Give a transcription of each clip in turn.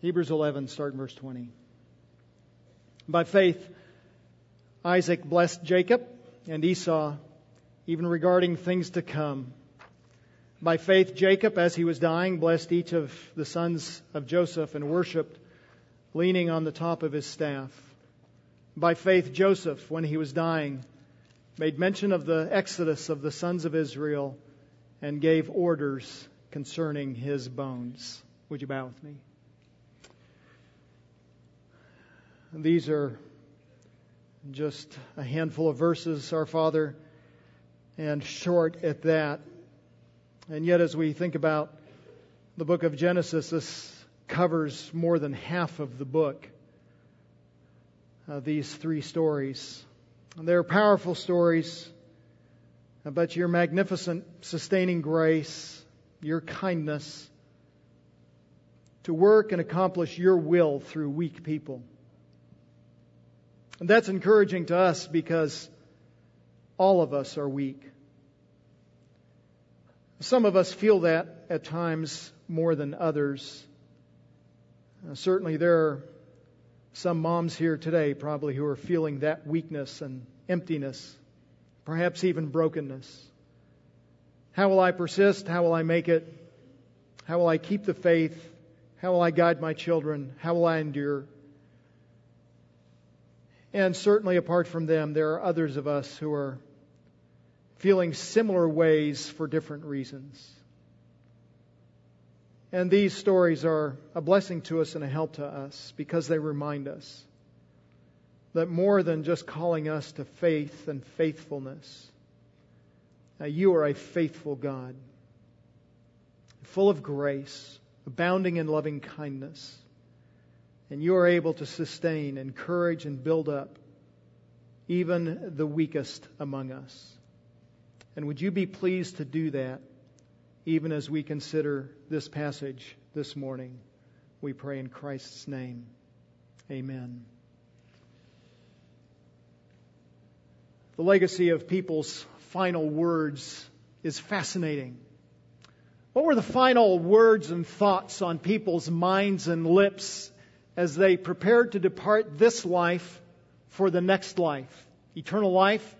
Hebrews 11, start in verse 20. By faith, Isaac blessed Jacob and Esau, even regarding things to come. By faith, Jacob, as he was dying, blessed each of the sons of Joseph and worshiped, leaning on the top of his staff. By faith, Joseph, when he was dying, made mention of the exodus of the sons of Israel and gave orders concerning his bones. Would you bow with me? These are just a handful of verses, our Father, and short at that. And yet, as we think about the book of Genesis, this covers more than half of the book. Uh, these three stories. And they're powerful stories, but your magnificent sustaining grace, your kindness to work and accomplish your will through weak people. And that's encouraging to us because all of us are weak. Some of us feel that at times more than others. Uh, certainly, there are some moms here today probably who are feeling that weakness and emptiness, perhaps even brokenness. How will I persist? How will I make it? How will I keep the faith? How will I guide my children? How will I endure? And certainly, apart from them, there are others of us who are feeling similar ways for different reasons. And these stories are a blessing to us and a help to us because they remind us that more than just calling us to faith and faithfulness, you are a faithful God, full of grace, abounding in loving kindness and you are able to sustain, encourage, and build up even the weakest among us. And would you be pleased to do that even as we consider this passage this morning? We pray in Christ's name. Amen. The legacy of people's final words is fascinating. What were the final words and thoughts on people's minds and lips as they prepared to depart this life for the next life eternal life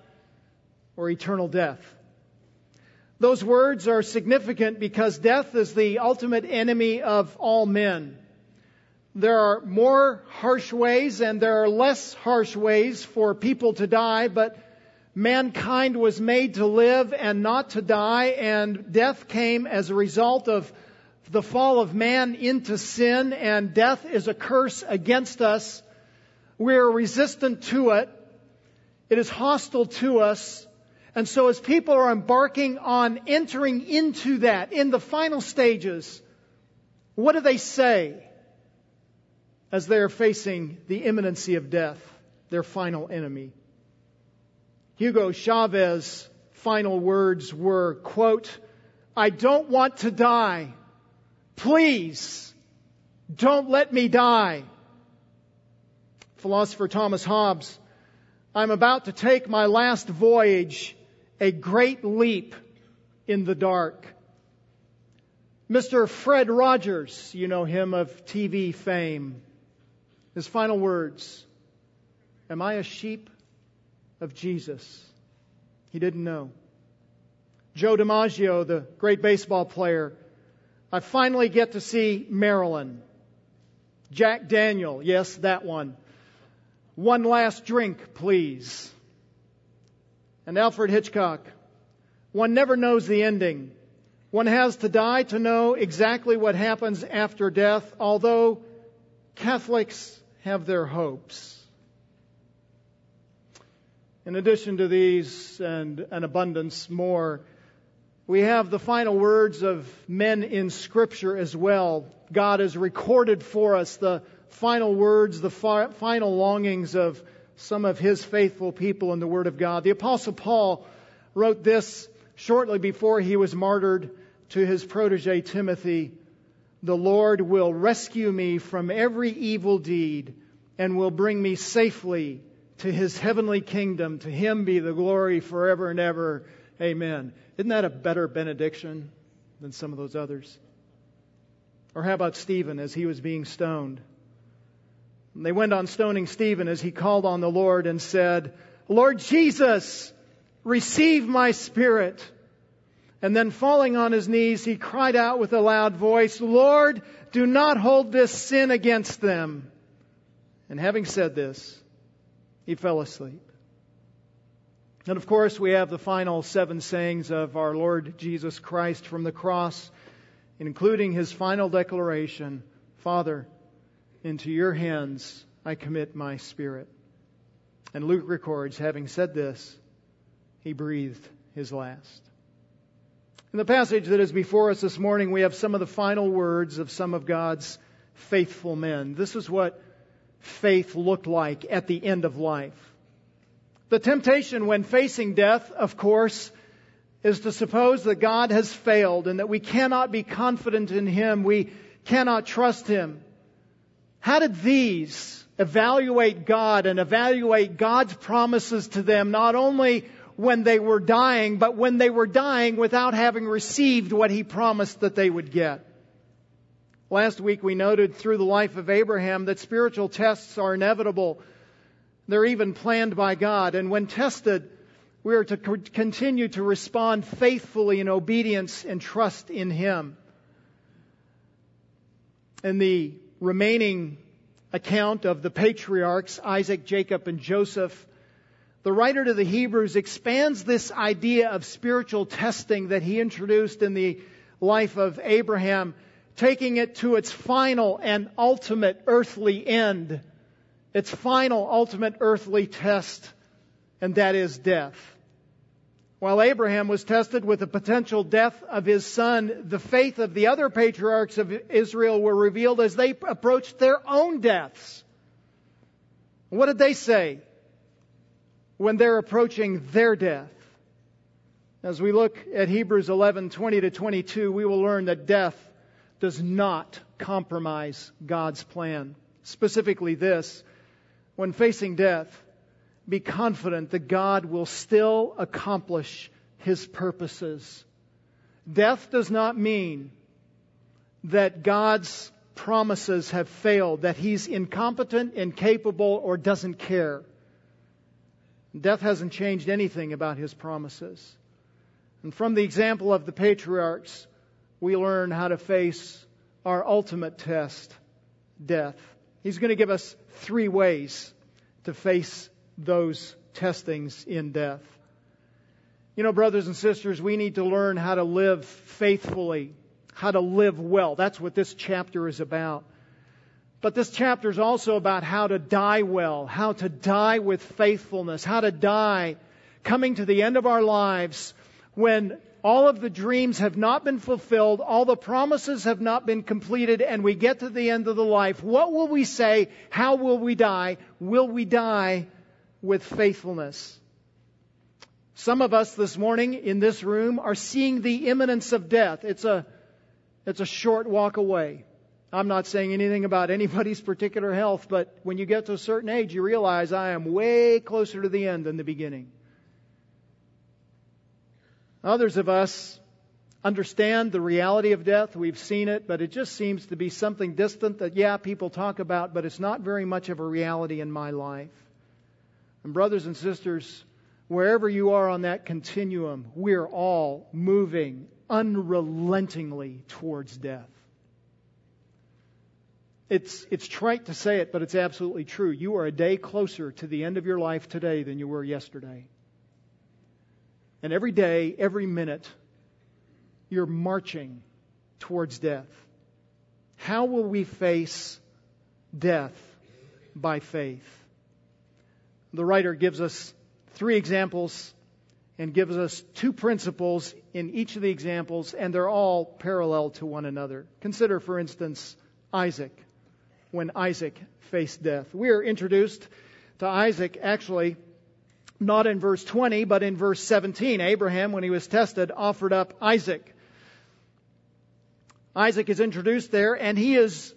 or eternal death. Those words are significant because death is the ultimate enemy of all men. There are more harsh ways and there are less harsh ways for people to die, but mankind was made to live and not to die, and death came as a result of the fall of man into sin and death is a curse against us. We're resistant to it. It is hostile to us. And so as people are embarking on entering into that, in the final stages, what do they say as they are facing the imminency of death, their final enemy? Hugo Chavez's final words were, quote, I don't want to die. Please, don't let me die. Philosopher Thomas Hobbes, I'm about to take my last voyage, a great leap in the dark. Mr. Fred Rogers, you know him of TV fame, his final words Am I a sheep of Jesus? He didn't know. Joe DiMaggio, the great baseball player, I finally get to see Marilyn. Jack Daniel, yes, that one. One last drink, please. And Alfred Hitchcock. One never knows the ending. One has to die to know exactly what happens after death, although Catholics have their hopes. In addition to these and an abundance more, we have the final words of men in Scripture as well. God has recorded for us the final words, the fi- final longings of some of His faithful people in the Word of God. The Apostle Paul wrote this shortly before he was martyred to his protege Timothy. The Lord will rescue me from every evil deed and will bring me safely to His heavenly kingdom. To Him be the glory forever and ever. Amen. Isn't that a better benediction than some of those others? Or how about Stephen as he was being stoned? They went on stoning Stephen as he called on the Lord and said, Lord Jesus, receive my spirit. And then falling on his knees, he cried out with a loud voice, Lord, do not hold this sin against them. And having said this, he fell asleep. And of course, we have the final seven sayings of our Lord Jesus Christ from the cross, including his final declaration Father, into your hands I commit my spirit. And Luke records, having said this, he breathed his last. In the passage that is before us this morning, we have some of the final words of some of God's faithful men. This is what faith looked like at the end of life. The temptation when facing death, of course, is to suppose that God has failed and that we cannot be confident in Him. We cannot trust Him. How did these evaluate God and evaluate God's promises to them, not only when they were dying, but when they were dying without having received what He promised that they would get? Last week we noted through the life of Abraham that spiritual tests are inevitable. They're even planned by God. And when tested, we are to continue to respond faithfully in obedience and trust in Him. In the remaining account of the patriarchs, Isaac, Jacob, and Joseph, the writer to the Hebrews expands this idea of spiritual testing that he introduced in the life of Abraham taking it to its final and ultimate earthly end, its final ultimate earthly test, and that is death. While Abraham was tested with the potential death of his son, the faith of the other patriarchs of Israel were revealed as they approached their own deaths. What did they say when they're approaching their death? As we look at Hebrews 11, 20 to 22, we will learn that death does not compromise God's plan. Specifically, this when facing death, be confident that God will still accomplish his purposes. Death does not mean that God's promises have failed, that he's incompetent, incapable, or doesn't care. Death hasn't changed anything about his promises. And from the example of the patriarchs, we learn how to face our ultimate test, death. He's going to give us three ways to face those testings in death. You know, brothers and sisters, we need to learn how to live faithfully, how to live well. That's what this chapter is about. But this chapter is also about how to die well, how to die with faithfulness, how to die coming to the end of our lives when all of the dreams have not been fulfilled, all the promises have not been completed, and we get to the end of the life, what will we say? How will we die? Will we die with faithfulness? Some of us this morning in this room are seeing the imminence of death. It's a, it's a short walk away. I'm not saying anything about anybody's particular health, but when you get to a certain age, you realize I am way closer to the end than the beginning. Others of us understand the reality of death. We've seen it, but it just seems to be something distant that, yeah, people talk about, but it's not very much of a reality in my life. And, brothers and sisters, wherever you are on that continuum, we're all moving unrelentingly towards death. It's, it's trite to say it, but it's absolutely true. You are a day closer to the end of your life today than you were yesterday. And every day, every minute, you're marching towards death. How will we face death by faith? The writer gives us three examples and gives us two principles in each of the examples, and they're all parallel to one another. Consider, for instance, Isaac, when Isaac faced death. We are introduced to Isaac actually not in verse 20, but in verse 17. Abraham, when he was tested, offered up Isaac. Isaac is introduced there, and he is,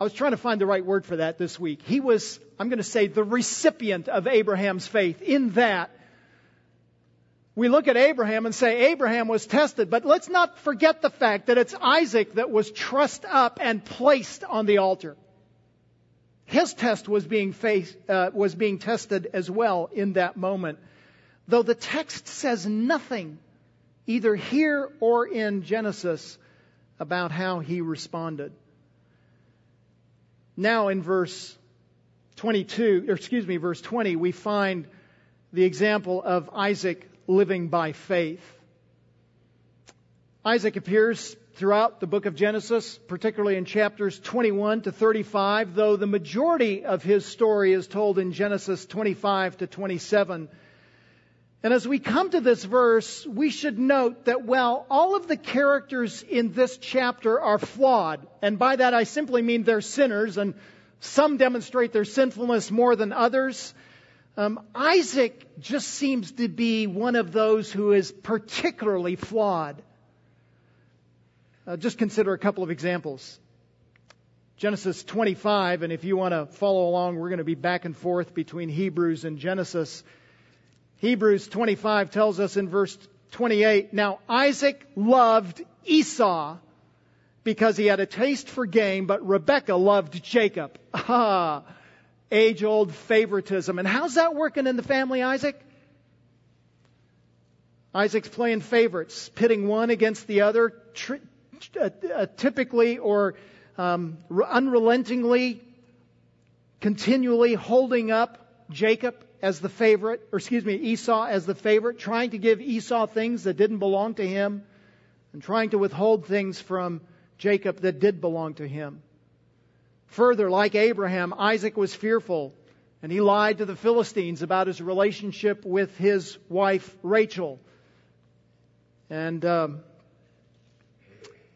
I was trying to find the right word for that this week. He was, I'm going to say, the recipient of Abraham's faith, in that we look at Abraham and say Abraham was tested, but let's not forget the fact that it's Isaac that was trussed up and placed on the altar. His test was being, faced, uh, was being tested as well in that moment. Though the text says nothing, either here or in Genesis, about how he responded. Now in verse 22, or excuse me, verse 20, we find the example of Isaac living by faith. Isaac appears throughout the book of Genesis, particularly in chapters 21 to 35, though the majority of his story is told in Genesis 25 to 27. And as we come to this verse, we should note that while all of the characters in this chapter are flawed, and by that I simply mean they're sinners, and some demonstrate their sinfulness more than others, um, Isaac just seems to be one of those who is particularly flawed. Uh, just consider a couple of examples. Genesis 25, and if you want to follow along, we're going to be back and forth between Hebrews and Genesis. Hebrews 25 tells us in verse 28, Now Isaac loved Esau because he had a taste for game, but Rebekah loved Jacob. Ah, age old favoritism. And how's that working in the family, Isaac? Isaac's playing favorites, pitting one against the other, uh, typically or um, unrelentingly, continually holding up Jacob as the favorite, or excuse me, Esau as the favorite, trying to give Esau things that didn't belong to him, and trying to withhold things from Jacob that did belong to him. Further, like Abraham, Isaac was fearful, and he lied to the Philistines about his relationship with his wife Rachel. And um,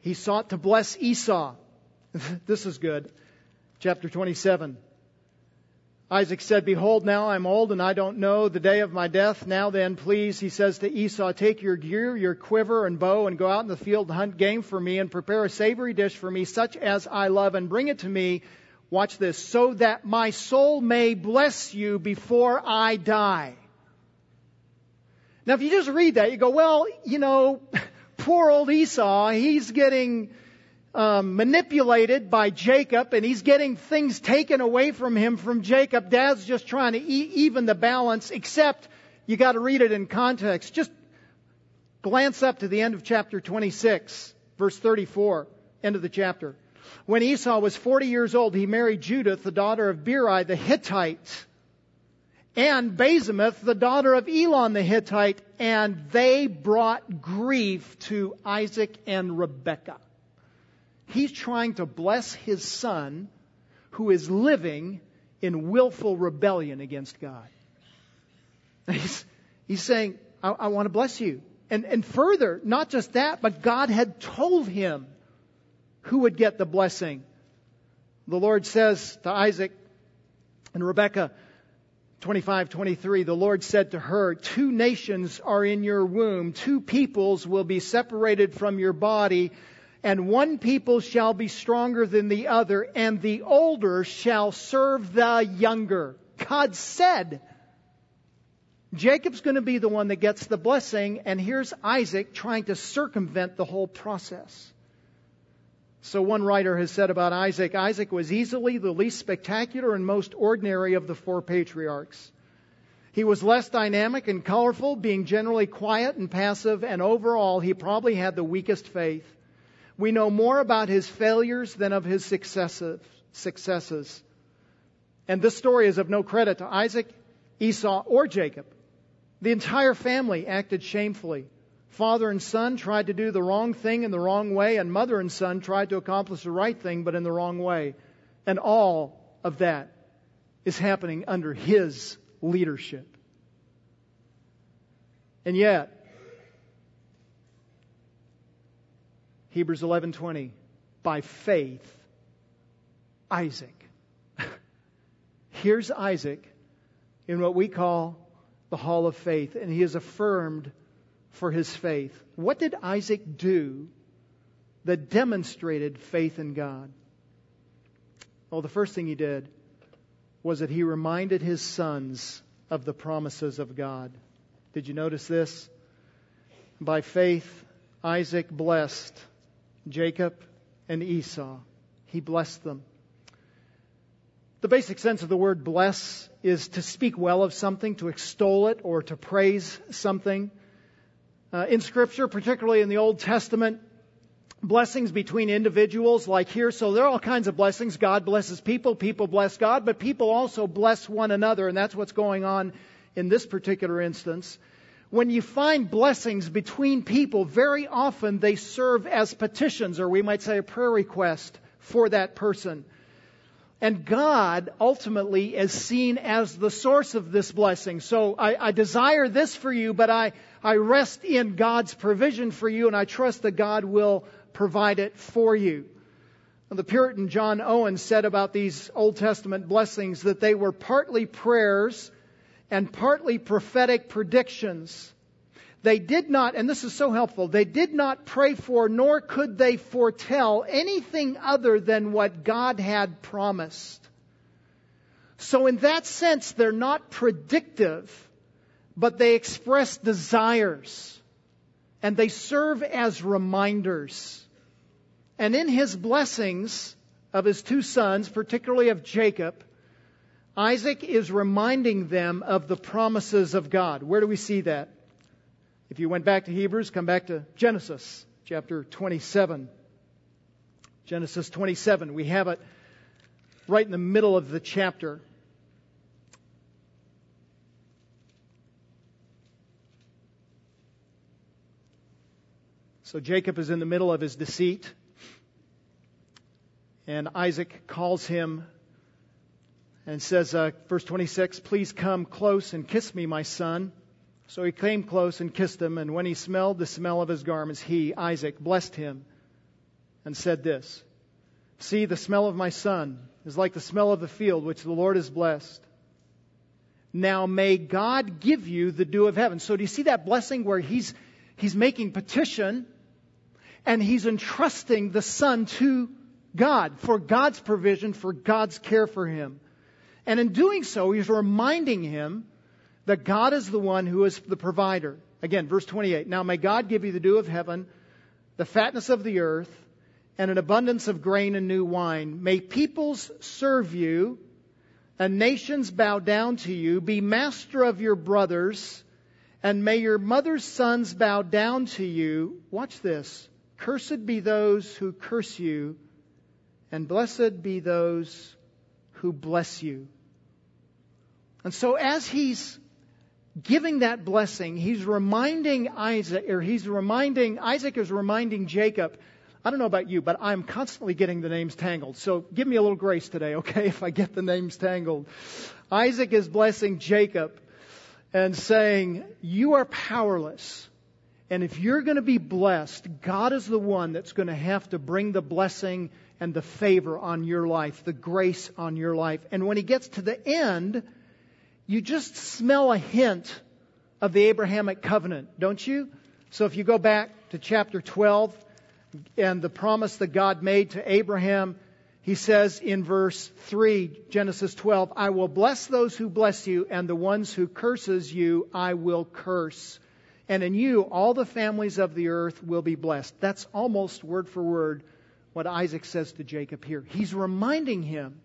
he sought to bless Esau. this is good. Chapter 27. Isaac said, Behold, now I'm old and I don't know the day of my death. Now then, please, he says to Esau, take your gear, your quiver and bow, and go out in the field and hunt game for me, and prepare a savory dish for me, such as I love, and bring it to me. Watch this, so that my soul may bless you before I die. Now, if you just read that, you go, well, you know, poor old Esau, he's getting um, manipulated by Jacob and he's getting things taken away from him from Jacob. Dad's just trying to even the balance, except you got to read it in context. Just glance up to the end of chapter 26, verse 34, end of the chapter. When Esau was 40 years old, he married Judith, the daughter of Beeri the Hittite, and Basemath, the daughter of Elon the Hittite, and they brought grief to Isaac and Rebekah. He's trying to bless his son who is living in willful rebellion against God. He's, he's saying, I, I want to bless you. And, and further, not just that, but God had told him who would get the blessing. The Lord says to Isaac and Rebekah, 25, 23, the Lord said to her, Two nations are in your womb, two peoples will be separated from your body, and one people shall be stronger than the other, and the older shall serve the younger. God said, Jacob's going to be the one that gets the blessing, and here's Isaac trying to circumvent the whole process. So one writer has said about Isaac, Isaac was easily the least spectacular and most ordinary of the four patriarchs. He was less dynamic and colorful, being generally quiet and passive, and overall, he probably had the weakest faith. We know more about his failures than of his successes. And this story is of no credit to Isaac, Esau, or Jacob. The entire family acted shamefully. Father and son tried to do the wrong thing in the wrong way, and mother and son tried to accomplish the right thing, but in the wrong way. And all of that is happening under his leadership. And yet, Hebrews 11:20 by faith Isaac Here's Isaac in what we call the hall of faith and he is affirmed for his faith. What did Isaac do that demonstrated faith in God? Well, the first thing he did was that he reminded his sons of the promises of God. Did you notice this? By faith, Isaac blessed Jacob and Esau. He blessed them. The basic sense of the word bless is to speak well of something, to extol it, or to praise something. Uh, in Scripture, particularly in the Old Testament, blessings between individuals, like here, so there are all kinds of blessings. God blesses people, people bless God, but people also bless one another, and that's what's going on in this particular instance. When you find blessings between people, very often they serve as petitions, or we might say a prayer request for that person. And God ultimately is seen as the source of this blessing. So I, I, desire this for you, but I, I rest in God's provision for you, and I trust that God will provide it for you. The Puritan John Owen said about these Old Testament blessings that they were partly prayers and partly prophetic predictions. They did not, and this is so helpful, they did not pray for nor could they foretell anything other than what God had promised. So, in that sense, they're not predictive, but they express desires and they serve as reminders. And in his blessings of his two sons, particularly of Jacob, Isaac is reminding them of the promises of God. Where do we see that? If you went back to Hebrews, come back to Genesis chapter 27. Genesis 27. We have it right in the middle of the chapter. So Jacob is in the middle of his deceit, and Isaac calls him and says, uh, verse 26, Please come close and kiss me, my son. So he came close and kissed him, and when he smelled the smell of his garments, he, Isaac, blessed him and said this See, the smell of my son is like the smell of the field which the Lord has blessed. Now may God give you the dew of heaven. So do you see that blessing where he's, he's making petition and he's entrusting the son to God for God's provision, for God's care for him. And in doing so, he's reminding him that God is the one who is the provider. Again, verse 28. Now may God give you the dew of heaven, the fatness of the earth, and an abundance of grain and new wine. May peoples serve you, and nations bow down to you. Be master of your brothers, and may your mother's sons bow down to you. Watch this. Cursed be those who curse you, and blessed be those who bless you. And so as he's giving that blessing, he's reminding Isaac, or he's reminding, Isaac is reminding Jacob, I don't know about you, but I'm constantly getting the names tangled. So give me a little grace today, okay, if I get the names tangled. Isaac is blessing Jacob and saying, You are powerless. And if you're going to be blessed, God is the one that's going to have to bring the blessing and the favor on your life, the grace on your life. And when he gets to the end, you just smell a hint of the Abrahamic covenant, don't you? So if you go back to chapter 12 and the promise that God made to Abraham, he says in verse 3, Genesis 12, I will bless those who bless you, and the ones who curses you I will curse. And in you all the families of the earth will be blessed. That's almost word for word what Isaac says to Jacob here. He's reminding him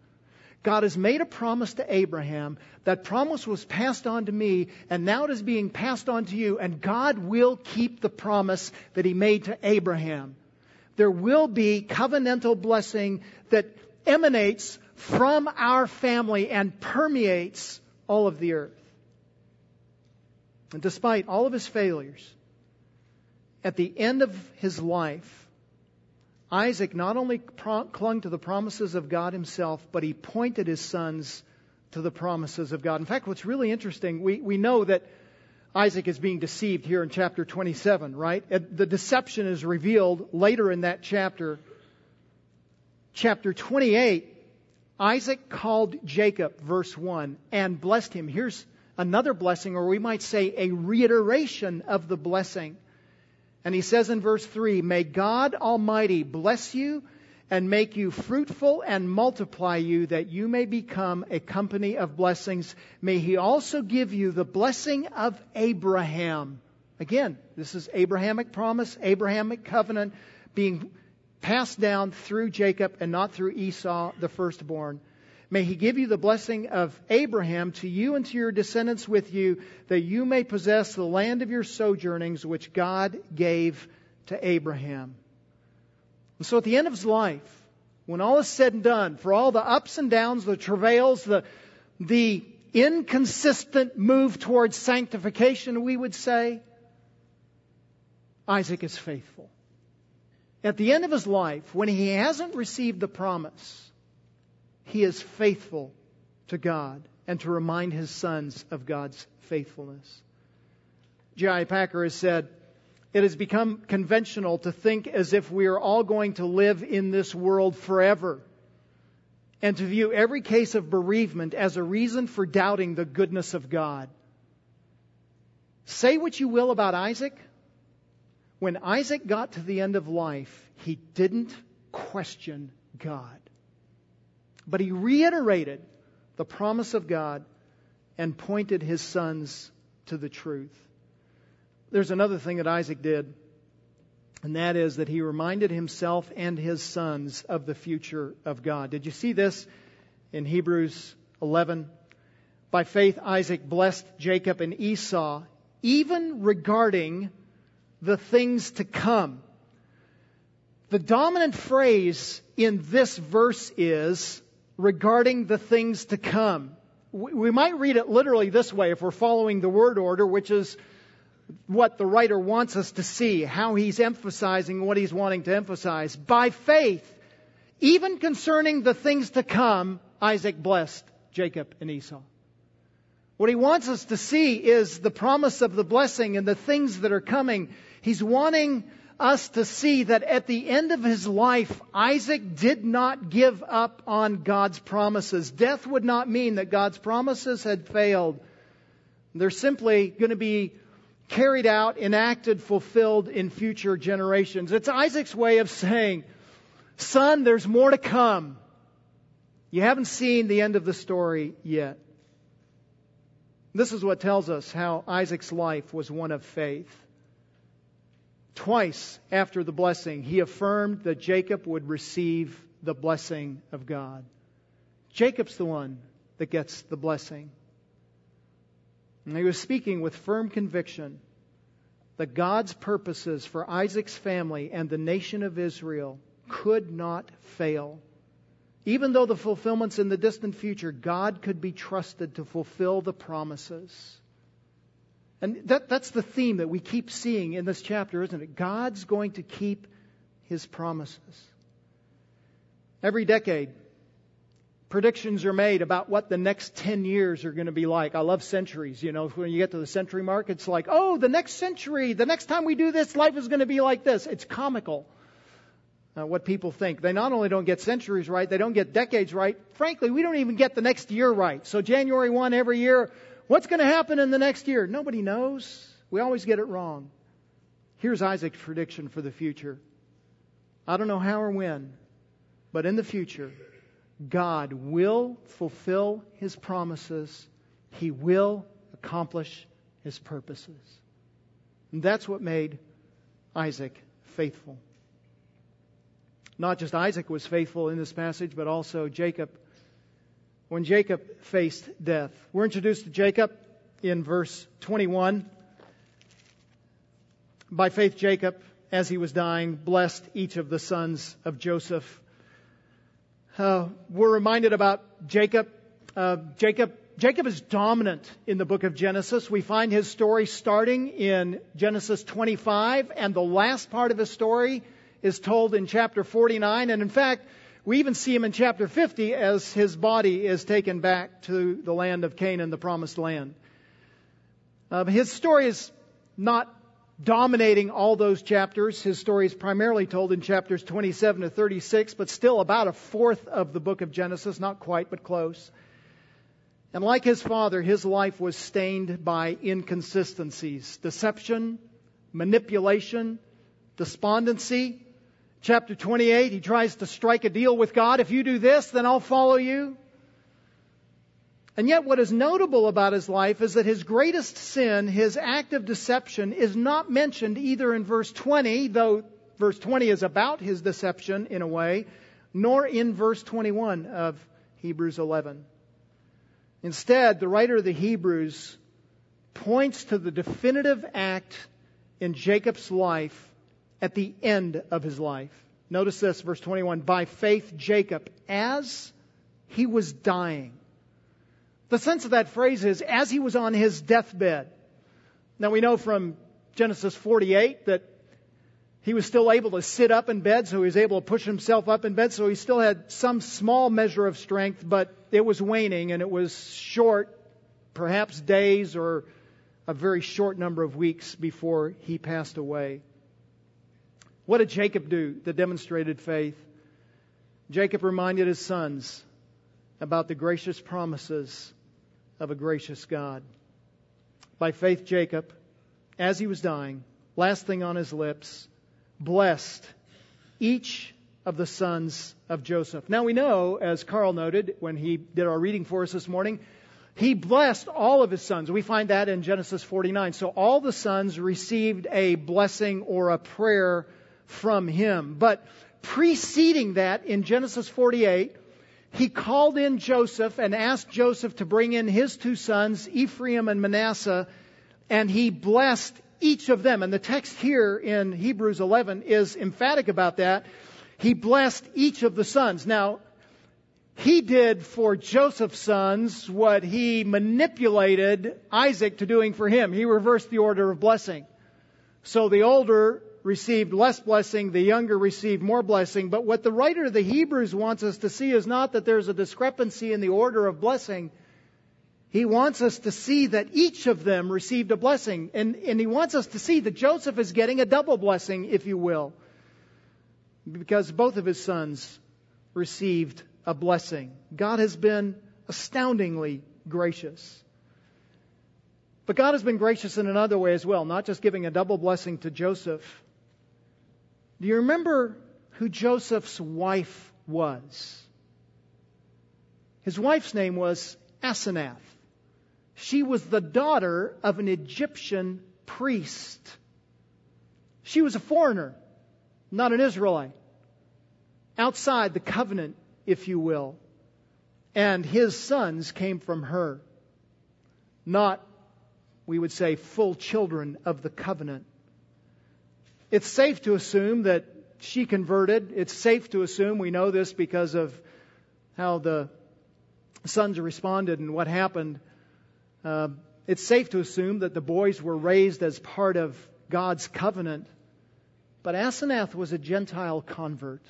God has made a promise to Abraham. That promise was passed on to me, and now it is being passed on to you, and God will keep the promise that He made to Abraham. There will be covenantal blessing that emanates from our family and permeates all of the earth. And despite all of his failures, at the end of his life, Isaac not only clung to the promises of God himself, but he pointed his sons to the promises of God. In fact, what's really interesting, we, we know that Isaac is being deceived here in chapter 27, right? The deception is revealed later in that chapter. Chapter 28, Isaac called Jacob, verse 1, and blessed him. Here's another blessing, or we might say a reiteration of the blessing. And he says in verse 3 May God Almighty bless you and make you fruitful and multiply you that you may become a company of blessings. May he also give you the blessing of Abraham. Again, this is Abrahamic promise, Abrahamic covenant being passed down through Jacob and not through Esau, the firstborn. May he give you the blessing of Abraham to you and to your descendants with you, that you may possess the land of your sojournings, which God gave to Abraham. And so at the end of his life, when all is said and done, for all the ups and downs, the travails, the, the inconsistent move towards sanctification, we would say, Isaac is faithful. At the end of his life, when he hasn't received the promise, he is faithful to God and to remind his sons of God's faithfulness. J.I. Packer has said, It has become conventional to think as if we are all going to live in this world forever and to view every case of bereavement as a reason for doubting the goodness of God. Say what you will about Isaac. When Isaac got to the end of life, he didn't question God. But he reiterated the promise of God and pointed his sons to the truth. There's another thing that Isaac did, and that is that he reminded himself and his sons of the future of God. Did you see this in Hebrews 11? By faith, Isaac blessed Jacob and Esau, even regarding the things to come. The dominant phrase in this verse is regarding the things to come. We might read it literally this way if we're following the word order, which is what the writer wants us to see, how he's emphasizing what he's wanting to emphasize. By faith, even concerning the things to come, Isaac blessed Jacob and Esau. What he wants us to see is the promise of the blessing and the things that are coming. He's wanting us to see that at the end of his life, Isaac did not give up on God's promises. Death would not mean that God's promises had failed. They're simply going to be carried out, enacted, fulfilled in future generations. It's Isaac's way of saying, son, there's more to come. You haven't seen the end of the story yet. This is what tells us how Isaac's life was one of faith. Twice after the blessing, he affirmed that Jacob would receive the blessing of God. Jacob's the one that gets the blessing. And he was speaking with firm conviction that God's purposes for Isaac's family and the nation of Israel could not fail. Even though the fulfillment's in the distant future, God could be trusted to fulfill the promises. And that, that's the theme that we keep seeing in this chapter, isn't it? God's going to keep his promises. Every decade, predictions are made about what the next 10 years are going to be like. I love centuries. You know, when you get to the century mark, it's like, oh, the next century, the next time we do this, life is going to be like this. It's comical. Uh, what people think. They not only don't get centuries right, they don't get decades right. Frankly, we don't even get the next year right. So January 1 every year, What's going to happen in the next year? Nobody knows. We always get it wrong. Here's Isaac's prediction for the future. I don't know how or when, but in the future, God will fulfill his promises. He will accomplish his purposes. And that's what made Isaac faithful. Not just Isaac was faithful in this passage, but also Jacob when Jacob faced death. We're introduced to Jacob in verse 21. By faith, Jacob, as he was dying, blessed each of the sons of Joseph. Uh, we're reminded about Jacob. Uh, Jacob. Jacob is dominant in the book of Genesis. We find his story starting in Genesis 25, and the last part of his story is told in chapter 49. And in fact, we even see him in chapter 50 as his body is taken back to the land of Canaan, the promised land. Uh, his story is not dominating all those chapters. His story is primarily told in chapters 27 to 36, but still about a fourth of the book of Genesis, not quite, but close. And like his father, his life was stained by inconsistencies, deception, manipulation, despondency, Chapter 28, he tries to strike a deal with God. If you do this, then I'll follow you. And yet, what is notable about his life is that his greatest sin, his act of deception, is not mentioned either in verse 20, though verse 20 is about his deception in a way, nor in verse 21 of Hebrews 11. Instead, the writer of the Hebrews points to the definitive act in Jacob's life at the end of his life. Notice this, verse 21. By faith, Jacob, as he was dying. The sense of that phrase is as he was on his deathbed. Now we know from Genesis 48 that he was still able to sit up in bed, so he was able to push himself up in bed, so he still had some small measure of strength, but it was waning and it was short, perhaps days or a very short number of weeks before he passed away. What did Jacob do that demonstrated faith? Jacob reminded his sons about the gracious promises of a gracious God. By faith, Jacob, as he was dying, last thing on his lips, blessed each of the sons of Joseph. Now we know, as Carl noted when he did our reading for us this morning, he blessed all of his sons. We find that in Genesis 49. So all the sons received a blessing or a prayer from him. But preceding that, in Genesis 48, he called in Joseph and asked Joseph to bring in his two sons, Ephraim and Manasseh, and he blessed each of them. And the text here in Hebrews 11 is emphatic about that. He blessed each of the sons. Now, he did for Joseph's sons what he manipulated Isaac to doing for him. He reversed the order of blessing. So the older received less blessing, the younger received more blessing. But what the writer of the Hebrews wants us to see is not that there's a discrepancy in the order of blessing. He wants us to see that each of them received a blessing. And, and he wants us to see that Joseph is getting a double blessing, if you will, because both of his sons received a blessing. God has been astoundingly gracious. But God has been gracious in another way as well, not just giving a double blessing to Joseph. Do you remember who Joseph's wife was? His wife's name was Asenath. She was the daughter of an Egyptian priest. She was a foreigner, not an Israelite, outside the covenant if you will. And his sons came from her. Not, we would say, full children of the covenant. It's safe to assume that she converted. It's safe to assume, we know this because of how the sons responded and what happened. Uh, it's safe to assume that the boys were raised as part of God's covenant. But Asenath was a Gentile convert.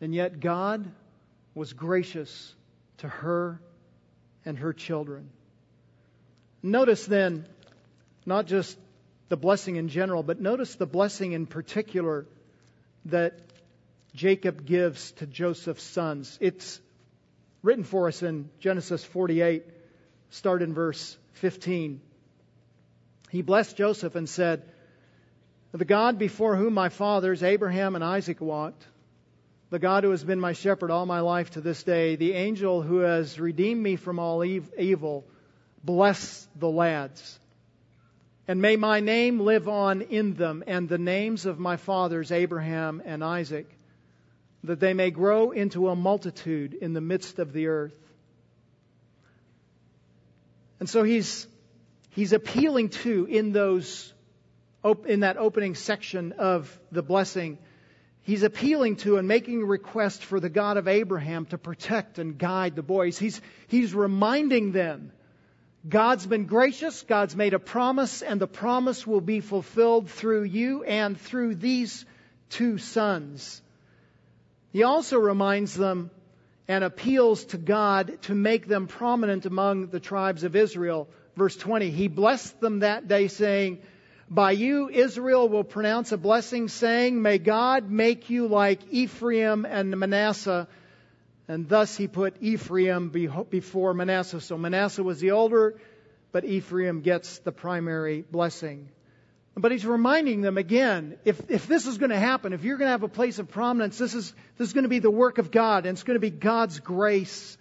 And yet God was gracious to her and her children. Notice then, not just the blessing in general, but notice the blessing in particular that Jacob gives to Joseph's sons. It's written for us in Genesis 48, start in verse 15. He blessed Joseph and said, The God before whom my fathers, Abraham and Isaac, walked, the God who has been my shepherd all my life to this day, the angel who has redeemed me from all evil, bless the lads. And may my name live on in them and the names of my fathers, Abraham and Isaac, that they may grow into a multitude in the midst of the earth. And so he's, he's appealing to in those, in that opening section of the blessing he's appealing to and making a request for the God of Abraham to protect and guide the boys. He's, he's reminding them God's been gracious, God's made a promise, and the promise will be fulfilled through you and through these two sons. He also reminds them and appeals to God to make them prominent among the tribes of Israel. Verse 20, he blessed them that day, saying, by you, Israel will pronounce a blessing, saying, May God make you like Ephraim and Manasseh. And thus he put Ephraim before Manasseh. So Manasseh was the older, but Ephraim gets the primary blessing. But he's reminding them again, if, if this is going to happen, if you're going to have a place of prominence, this is, this is going to be the work of God, and it's going to be God's grace.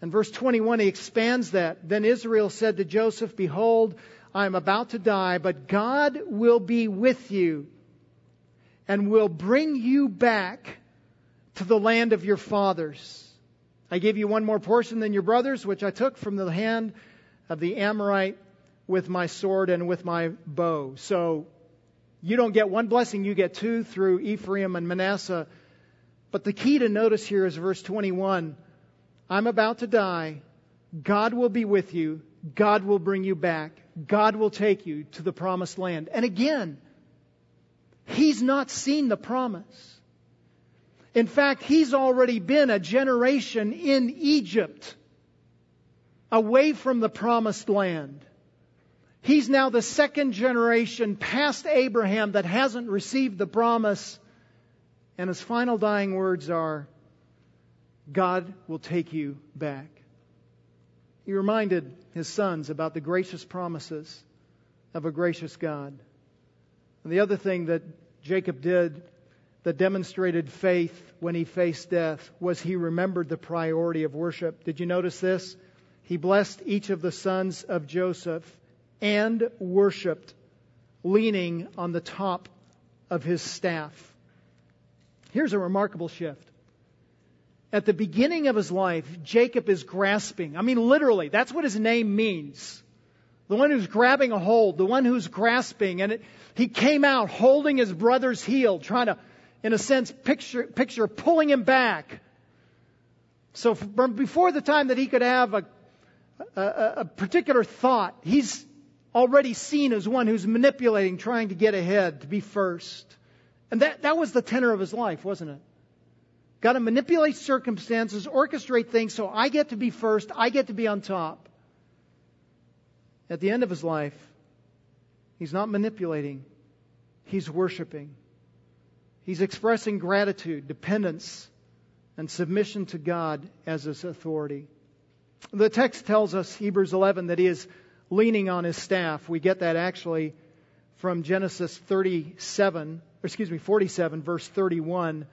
And verse 21, he expands that. Then Israel said to Joseph, Behold, I am about to die, but God will be with you and will bring you back to the land of your fathers. I gave you one more portion than your brothers, which I took from the hand of the Amorite with my sword and with my bow. So you don't get one blessing, you get two through Ephraim and Manasseh. But the key to notice here is verse 21. I'm about to die. God will be with you. God will bring you back. God will take you to the promised land. And again, he's not seen the promise. In fact, he's already been a generation in Egypt, away from the promised land. He's now the second generation past Abraham that hasn't received the promise. And his final dying words are, God will take you back. He reminded his sons about the gracious promises of a gracious God. And the other thing that Jacob did that demonstrated faith when he faced death was he remembered the priority of worship. Did you notice this? He blessed each of the sons of Joseph and worshiped, leaning on the top of his staff. Here's a remarkable shift. At the beginning of his life, Jacob is grasping. I mean, literally, that's what his name means. The one who's grabbing a hold, the one who's grasping. And it, he came out holding his brother's heel, trying to in a sense, picture, picture pulling him back. So from before the time that he could have a, a, a particular thought, he's already seen as one who's manipulating, trying to get ahead, to be first. And that, that was the tenor of his life, wasn't it? Got to manipulate circumstances, orchestrate things so I get to be first, I get to be on top. At the end of his life, he's not manipulating, he's worshiping. He's expressing gratitude, dependence, and submission to God as his authority. The text tells us, Hebrews 11, that he is leaning on his staff. We get that actually from Genesis 37, or excuse me, 47, verse 31.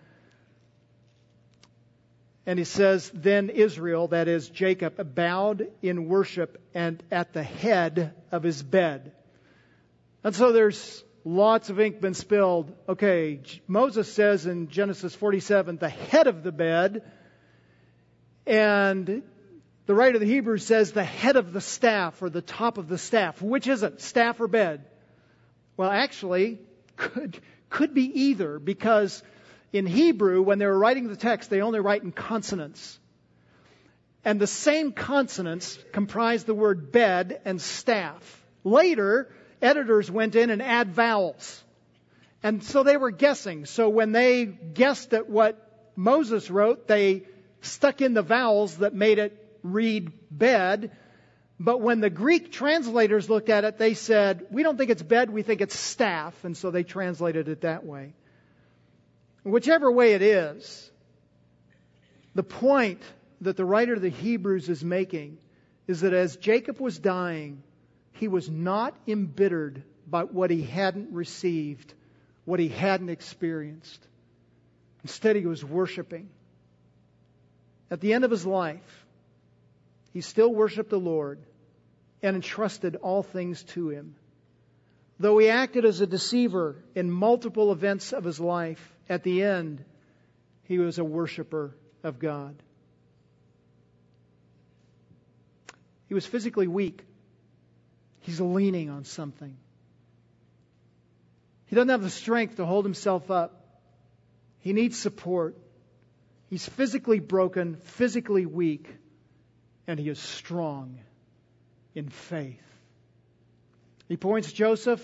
And he says, Then Israel, that is Jacob, bowed in worship and at the head of his bed. And so there's lots of ink been spilled. Okay, Moses says in Genesis 47, the head of the bed. And the writer of the Hebrews says the head of the staff or the top of the staff. Which is it, staff or bed? Well, actually, could, could be either because in Hebrew, when they were writing the text, they only write in consonants. And the same consonants comprise the word bed and staff. Later, editors went in and add vowels. And so they were guessing. So when they guessed at what Moses wrote, they stuck in the vowels that made it read bed. But when the Greek translators looked at it, they said, we don't think it's bed, we think it's staff. And so they translated it that way. Whichever way it is, the point that the writer of the Hebrews is making is that as Jacob was dying, he was not embittered by what he hadn't received, what he hadn't experienced. Instead, he was worshiping. At the end of his life, he still worshiped the Lord and entrusted all things to him. Though he acted as a deceiver in multiple events of his life, at the end, he was a worshiper of God. He was physically weak. He's leaning on something. He doesn't have the strength to hold himself up. He needs support. He's physically broken, physically weak, and he is strong in faith. He points Joseph,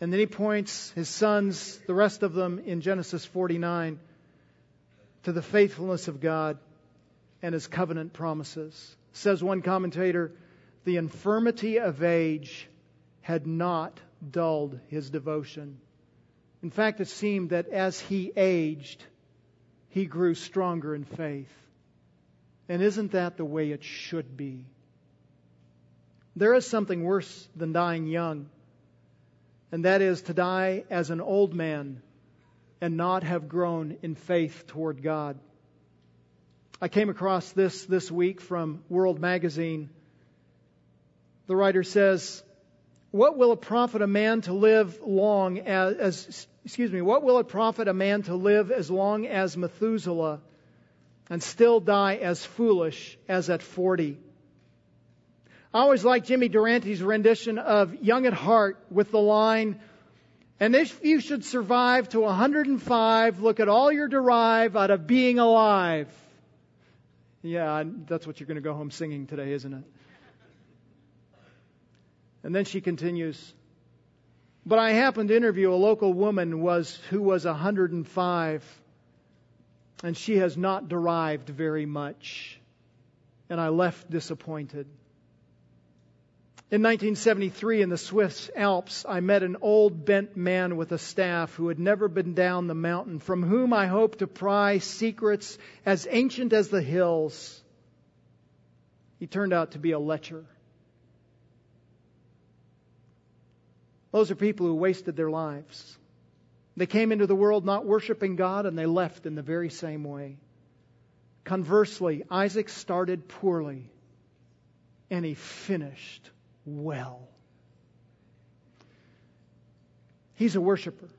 and then he points his sons, the rest of them, in Genesis 49, to the faithfulness of God and his covenant promises. Says one commentator, the infirmity of age had not dulled his devotion. In fact, it seemed that as he aged, he grew stronger in faith. And isn't that the way it should be? There is something worse than dying young, and that is to die as an old man and not have grown in faith toward God. I came across this this week from World Magazine. The writer says, "What will it profit a man to live long as, as excuse me, what will it profit a man to live as long as Methuselah and still die as foolish as at 40?" I always like Jimmy Durante's rendition of Young at Heart with the line, and if you should survive to 105, look at all you derive out of being alive. Yeah, that's what you're going to go home singing today, isn't it? And then she continues, but I happened to interview a local woman was, who was 105, and she has not derived very much. And I left disappointed. In 1973, in the Swiss Alps, I met an old bent man with a staff who had never been down the mountain, from whom I hoped to pry secrets as ancient as the hills. He turned out to be a lecher. Those are people who wasted their lives. They came into the world not worshiping God and they left in the very same way. Conversely, Isaac started poorly and he finished well. He's a worshiper.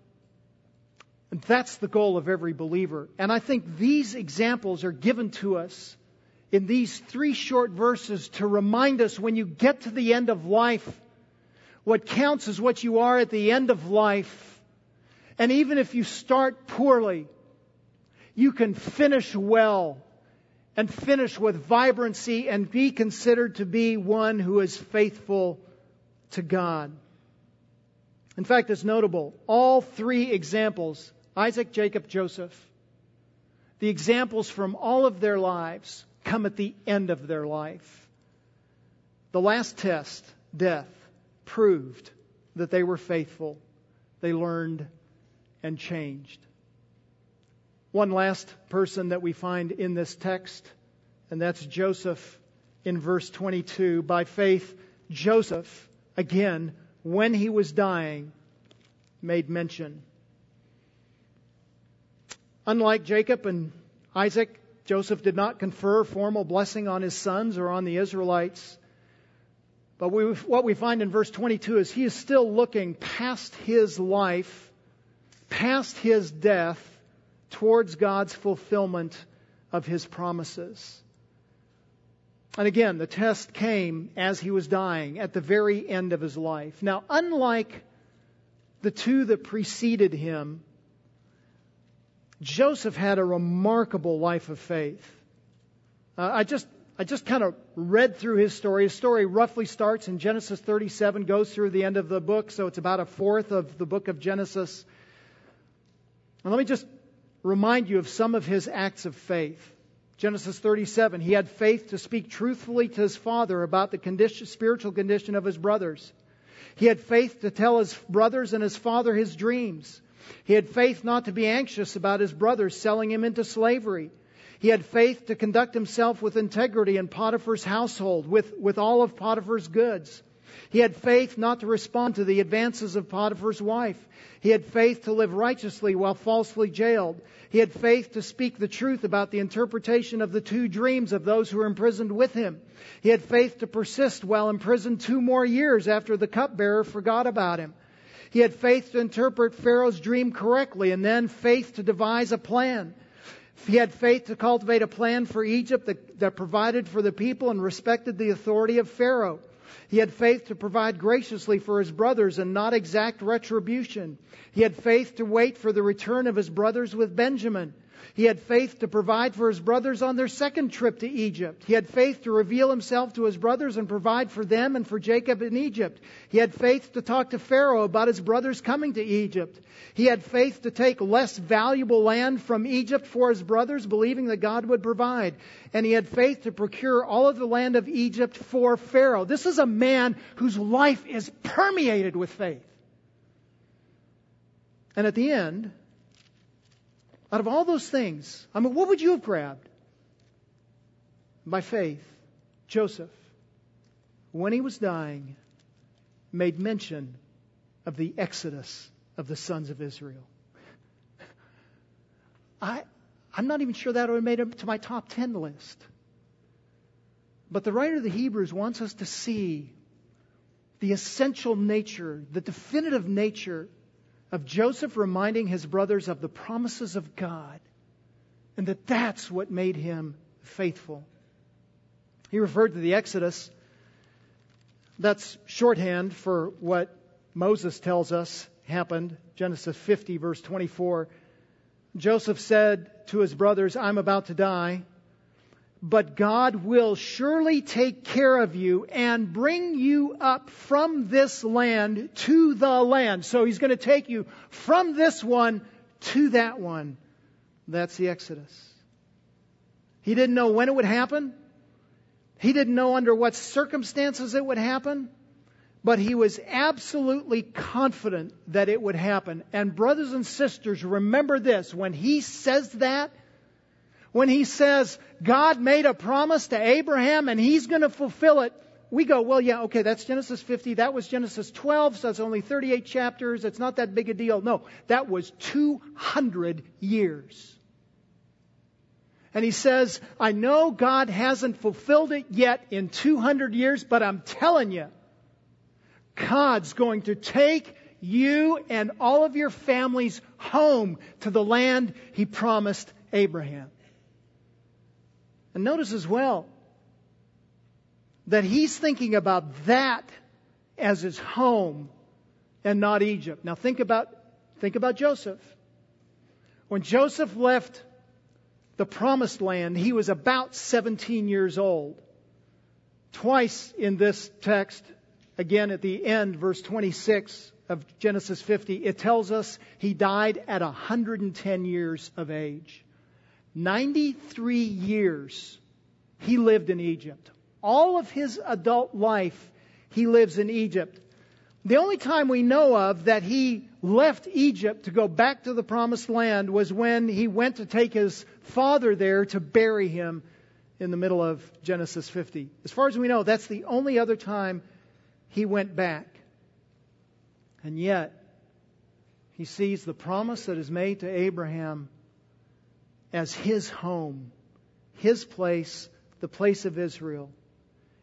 And that's the goal of every believer. And I think these examples are given to us in these three short verses to remind us when you get to the end of life, what counts is what you are at the end of life. And even if you start poorly, you can finish well and finish with vibrancy and be considered to be one who is faithful to God. In fact, it's notable. All three examples Isaac, Jacob, Joseph the examples from all of their lives come at the end of their life. The last test, death, proved that they were faithful. They learned and changed. One last person that we find in this text, and that's Joseph in verse 22. By faith, Joseph, again, when he was dying, made mention. Unlike Jacob and Isaac, Joseph did not confer formal blessing on his sons or on the Israelites. But we, what we find in verse 22 is he is still looking past his life, past his death, towards God's fulfillment of his promises. And again, the test came as he was dying, at the very end of his life. Now, unlike the two that preceded him, Joseph had a remarkable life of faith. Uh, I just I just kind of read through his story. His story roughly starts in Genesis 37, goes through the end of the book, so it's about a fourth of the book of Genesis. And let me just remind you of some of his acts of faith. Genesis 37, he had faith to speak truthfully to his father about the condition, spiritual condition of his brothers. He had faith to tell his brothers and his father his dreams. He had faith not to be anxious about his brothers selling him into slavery. He had faith to conduct himself with integrity in Potiphar's household, with, with all of Potiphar's goods. He had faith not to respond to the advances of Potiphar's wife. He had faith to live righteously while falsely jailed. He had faith to speak the truth about the interpretation of the two dreams of those who were imprisoned with him. He had faith to persist while imprisoned two more years after the cupbearer forgot about him. He had faith to interpret Pharaoh's dream correctly and then faith to devise a plan. He had faith to cultivate a plan for Egypt that, that provided for the people and respected the authority of Pharaoh. He had faith to provide graciously for his brothers and not exact retribution. He had faith to wait for the return of his brothers with Benjamin. He had faith to provide for his brothers on their second trip to Egypt. He had faith to reveal himself to his brothers and provide for them and for Jacob in Egypt. He had faith to talk to Pharaoh about his brothers coming to Egypt. He had faith to take less valuable land from Egypt for his brothers, believing that God would provide. And he had faith to procure all of the land of Egypt for Pharaoh. This is a man whose life is permeated with faith. And at the end, out of all those things, I mean, what would you have grabbed? By faith, Joseph, when he was dying, made mention of the exodus of the sons of Israel. I, I'm not even sure that would have made it to my top 10 list. But the writer of the Hebrews wants us to see the essential nature, the definitive nature of Joseph reminding his brothers of the promises of God and that that's what made him faithful. He referred to the Exodus. That's shorthand for what Moses tells us happened. Genesis 50, verse 24. Joseph said to his brothers, I'm about to die, but God will surely take care of you and bring you up from this land to the land. So he's going to take you from this one to that one. That's the Exodus. He didn't know when it would happen. He didn't know under what circumstances it would happen, but he was absolutely confident that it would happen. And brothers and sisters, remember this. When he says that, when he says God made a promise to Abraham and he's going to fulfill it, we go, well, yeah, okay, that's Genesis 50. That was Genesis 12, so that's only 38 chapters. It's not that big a deal. No, that was 200 years. And he says, I know God hasn't fulfilled it yet in 200 years, but I'm telling you, God's going to take you and all of your families home to the land he promised Abraham. And notice as well that he's thinking about that as his home and not Egypt. Now think about, think about Joseph. When Joseph left the promised land, he was about 17 years old. Twice in this text, again at the end, verse 26 of Genesis 50, it tells us he died at 110 years of age. 93 years he lived in Egypt. All of his adult life, he lives in Egypt. The only time we know of that he left Egypt to go back to the promised land was when he went to take his father there to bury him in the middle of Genesis 50. As far as we know, that's the only other time he went back. And yet, he sees the promise that is made to Abraham as his home, his place, the place of Israel.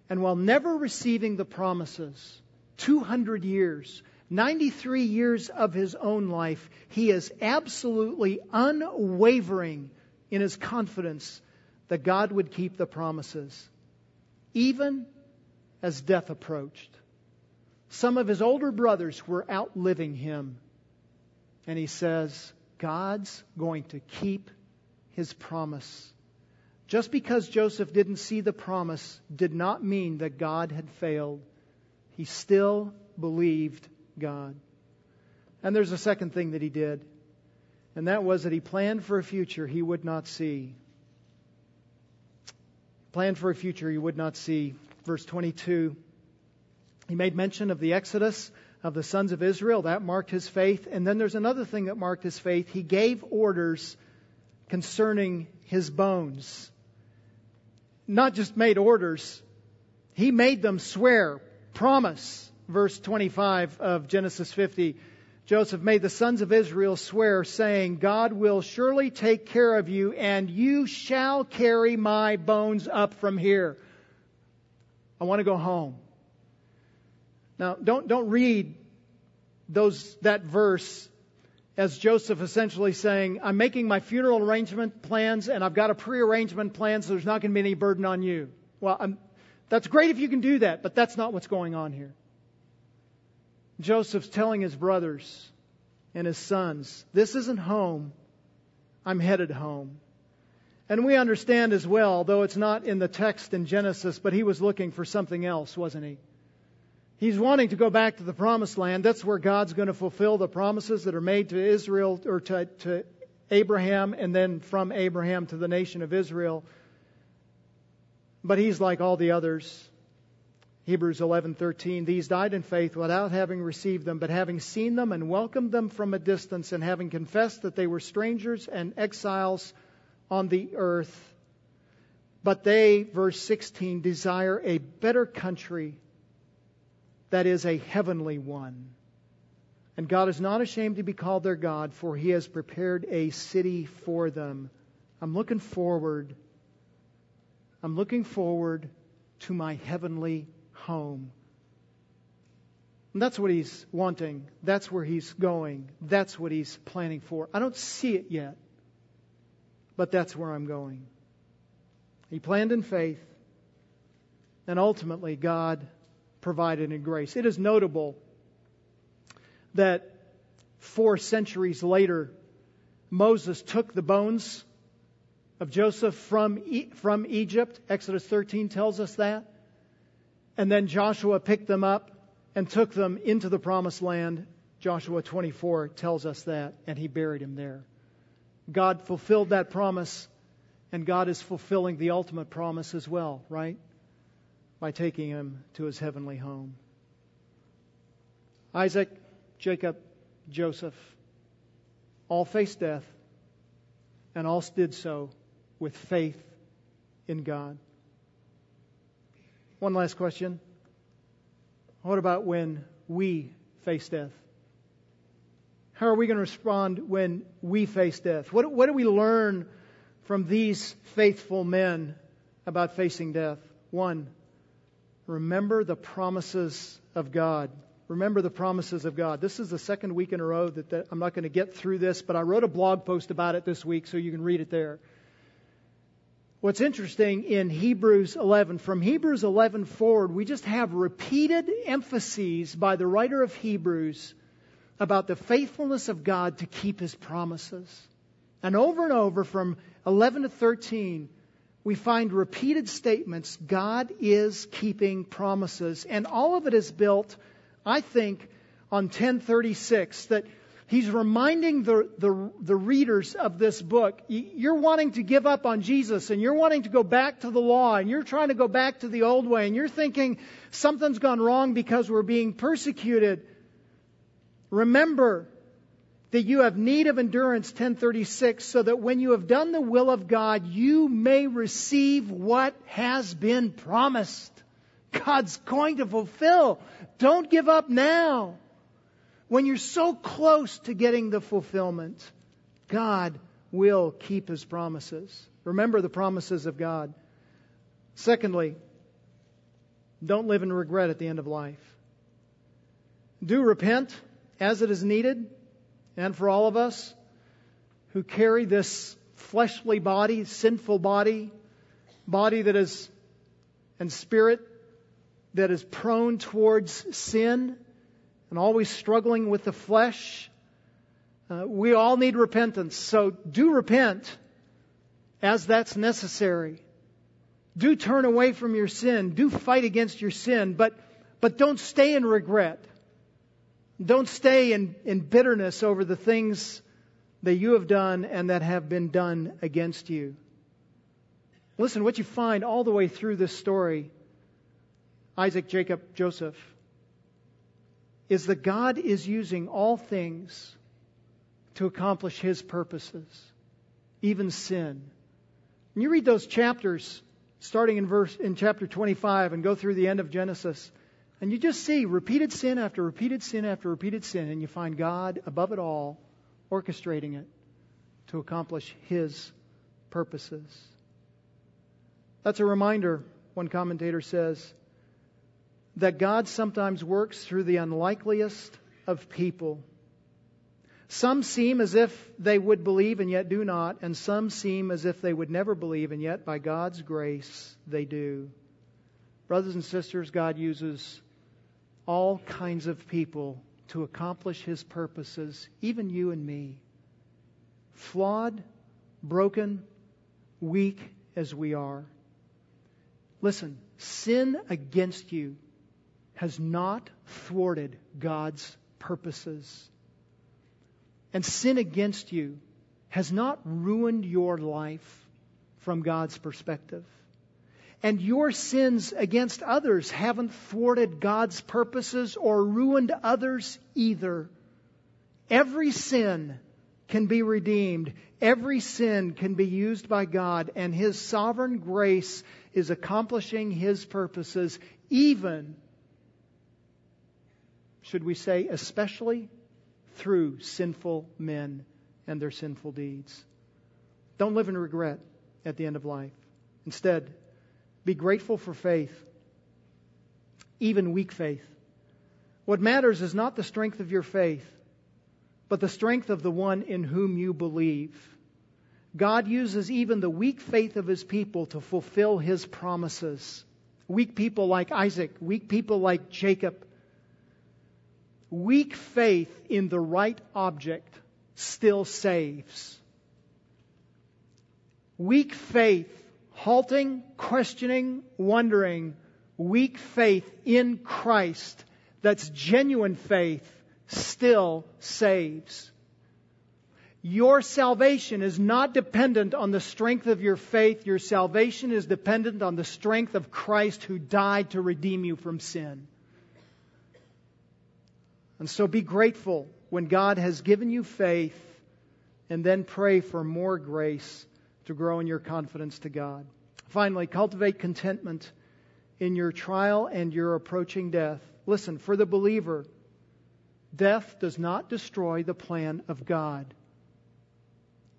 And while never receiving the promises, 200 years, 93 years of his own life, he is absolutely unwavering in his confidence that God would keep the promises, even as death approached. Some of his older brothers were outliving him. And he says, God's going to keep his promise. Just because Joseph didn't see the promise did not mean that God had failed. He still believed God. And there's a second thing that he did, and that was that he planned for a future he would not see. Planned for a future he would not see. Verse 22. He made mention of the Exodus of the sons of Israel. That marked his faith. And then there's another thing that marked his faith. He gave orders concerning his bones. Not just made orders, he made them swear, promise. Verse 25 of Genesis 50. Joseph made the sons of Israel swear, saying, God will surely take care of you, and you shall carry my bones up from here. I want to go home. Now, don't, don't read those, that verse as Joseph essentially saying, I'm making my funeral arrangement plans and I've got a pre-arrangement plan so there's not going to be any burden on you. Well, I'm, that's great if you can do that, but that's not what's going on here. Joseph's telling his brothers and his sons, this isn't home. I'm headed home. And we understand as well, though it's not in the text in Genesis, but he was looking for something else, wasn't he? He's wanting to go back to the promised land. That's where God's going to fulfill the promises that are made to Israel or to, to Abraham and then from Abraham to the nation of Israel. But he's like all the others. Hebrews 11:13 These died in faith without having received them but having seen them and welcomed them from a distance and having confessed that they were strangers and exiles on the earth but they verse 16 desire a better country that is a heavenly one. And God is not ashamed to be called their God, for he has prepared a city for them. I'm looking forward. I'm looking forward to my heavenly home. And that's what he's wanting. That's where he's going. That's what he's planning for. I don't see it yet, but that's where I'm going. He planned in faith, and ultimately, God provided in grace. It is notable that four centuries later, Moses took the bones of Joseph from, e- from Egypt. Exodus 13 tells us that. And then Joshua picked them up and took them into the promised land. Joshua 24 tells us that, and he buried him there. God fulfilled that promise, and God is fulfilling the ultimate promise as well, right? By taking him to his heavenly home. Isaac, Jacob, Joseph all faced death, and all did so with faith in God. One last question. What about when we face death? How are we going to respond when we face death? What, what do we learn from these faithful men about facing death? One, remember the promises of God. Remember the promises of God. This is the second week in a row that, that I'm not going to get through this, but I wrote a blog post about it this week, so you can read it there. What's interesting in Hebrews 11, from Hebrews 11 forward, we just have repeated emphases by the writer of Hebrews about the faithfulness of God to keep his promises. And over and over from 11 to 13, we find repeated statements God is keeping promises. And all of it is built, I think, on 1036 that He's reminding the, the, the, readers of this book, you're wanting to give up on Jesus and you're wanting to go back to the law and you're trying to go back to the old way and you're thinking something's gone wrong because we're being persecuted. Remember that you have need of endurance, 1036, so that when you have done the will of God, you may receive what has been promised. God's going to fulfill. Don't give up now. When you're so close to getting the fulfillment, God will keep his promises. Remember the promises of God. Secondly, don't live in regret at the end of life. Do repent as it is needed, and for all of us who carry this fleshly body, sinful body, body that is, and spirit that is prone towards sin, and always struggling with the flesh. Uh, we all need repentance. So do repent as that's necessary. Do turn away from your sin. Do fight against your sin, but, but don't stay in regret. Don't stay in, in bitterness over the things that you have done and that have been done against you. Listen, what you find all the way through this story Isaac, Jacob, Joseph is that God is using all things to accomplish His purposes, even sin. When you read those chapters, starting in verse in chapter 25 and go through the end of Genesis, and you just see repeated sin after repeated sin after repeated sin, and you find God above it all orchestrating it to accomplish His purposes. That's a reminder, one commentator says, that God sometimes works through the unlikeliest of people. Some seem as if they would believe and yet do not, and some seem as if they would never believe and yet by God's grace they do. Brothers and sisters, God uses all kinds of people to accomplish His purposes, even you and me. Flawed, broken, weak as we are. Listen, sin against you has not thwarted God's purposes. And sin against you has not ruined your life from God's perspective. And your sins against others haven't thwarted God's purposes or ruined others either. Every sin can be redeemed. Every sin can be used by God, and His sovereign grace is accomplishing His purposes even should we say, especially through sinful men and their sinful deeds. Don't live in regret at the end of life. Instead, be grateful for faith, even weak faith. What matters is not the strength of your faith, but the strength of the one in whom you believe. God uses even the weak faith of his people to fulfill his promises. Weak people like Isaac, weak people like Jacob. Weak faith in the right object still saves. Weak faith, halting, questioning, wondering, weak faith in Christ that's genuine faith still saves. Your salvation is not dependent on the strength of your faith. Your salvation is dependent on the strength of Christ who died to redeem you from sin. And so be grateful when God has given you faith and then pray for more grace to grow in your confidence to God. Finally, cultivate contentment in your trial and your approaching death. Listen, for the believer, death does not destroy the plan of God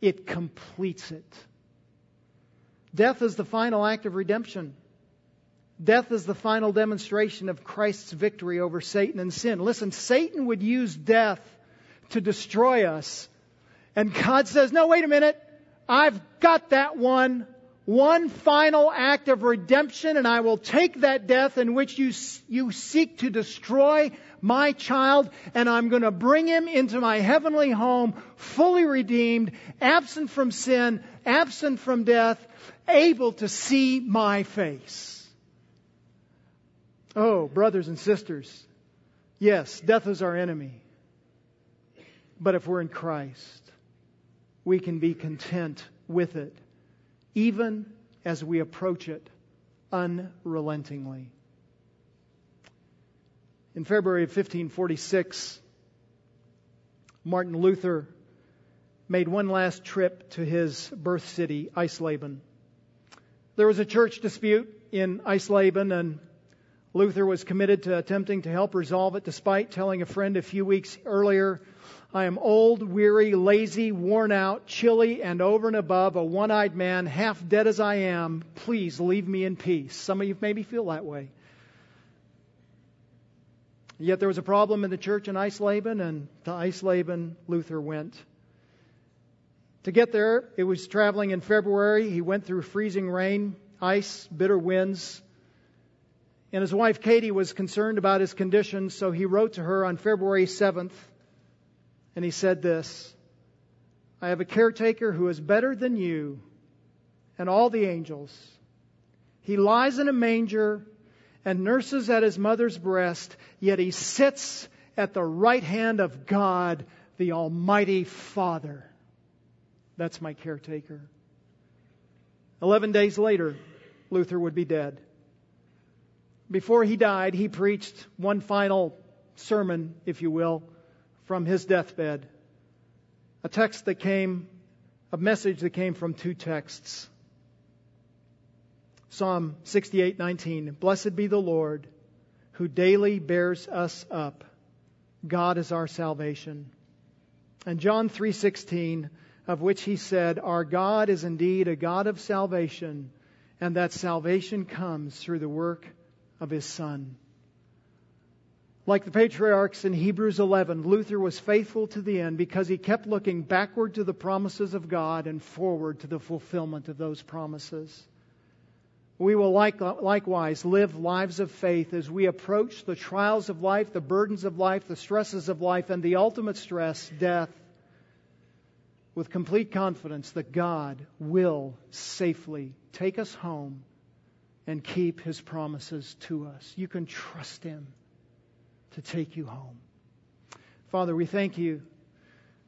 it completes it. Death is the final act of redemption. Death is the final demonstration of Christ's victory over Satan and sin. Listen, Satan would use death to destroy us. And God says, no, wait a minute. I've got that one. One final act of redemption, and I will take that death in which you, you seek to destroy my child, and I'm going to bring him into my heavenly home, fully redeemed, absent from sin, absent from death, able to see my face. Oh, brothers and sisters, yes, death is our enemy. But if we're in Christ, we can be content with it, even as we approach it unrelentingly. In February of 1546, Martin Luther made one last trip to his birth city, Eisleben. There was a church dispute in Eisleben, and Luther was committed to attempting to help resolve it, despite telling a friend a few weeks earlier, I am old, weary, lazy, worn out, chilly, and over and above a one eyed man, half dead as I am. Please leave me in peace. Some of you maybe feel that way. Yet there was a problem in the church in Eisleben, and to Eisleben, Luther went. To get there, it was traveling in February. He went through freezing rain, ice, bitter winds. And his wife Katie was concerned about his condition, so he wrote to her on February 7th, and he said this I have a caretaker who is better than you and all the angels. He lies in a manger and nurses at his mother's breast, yet he sits at the right hand of God, the Almighty Father. That's my caretaker. Eleven days later, Luther would be dead. Before he died, he preached one final sermon, if you will, from his deathbed. A text that came, a message that came from two texts. Psalm 68:19 Blessed be the Lord who daily bears us up. God is our salvation. And John 3:16 of which he said, "Our God is indeed a God of salvation, and that salvation comes through the work of his son." Like the patriarchs in Hebrews 11, Luther was faithful to the end because he kept looking backward to the promises of God and forward to the fulfillment of those promises. We will likewise live lives of faith as we approach the trials of life, the burdens of life, the stresses of life, and the ultimate stress, death, with complete confidence that God will safely take us home and keep his promises to us. You can trust him to take you home. Father, we thank you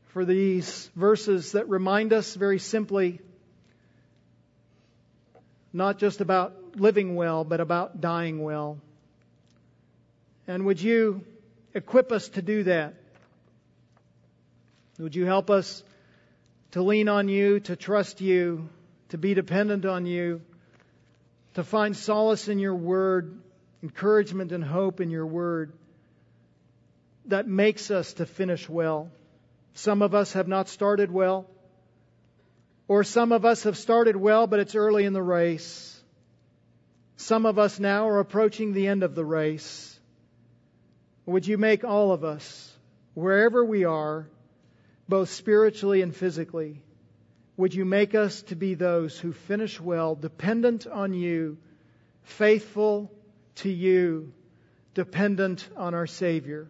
for these verses that remind us very simply not just about living well, but about dying well. And would you equip us to do that? Would you help us to lean on you, to trust you, to be dependent on you, to find solace in your word, encouragement and hope in your word that makes us to finish well. Some of us have not started well. Or some of us have started well, but it's early in the race. Some of us now are approaching the end of the race. Would you make all of us, wherever we are, both spiritually and physically, would you make us to be those who finish well, dependent on you, faithful to you, dependent on our Savior,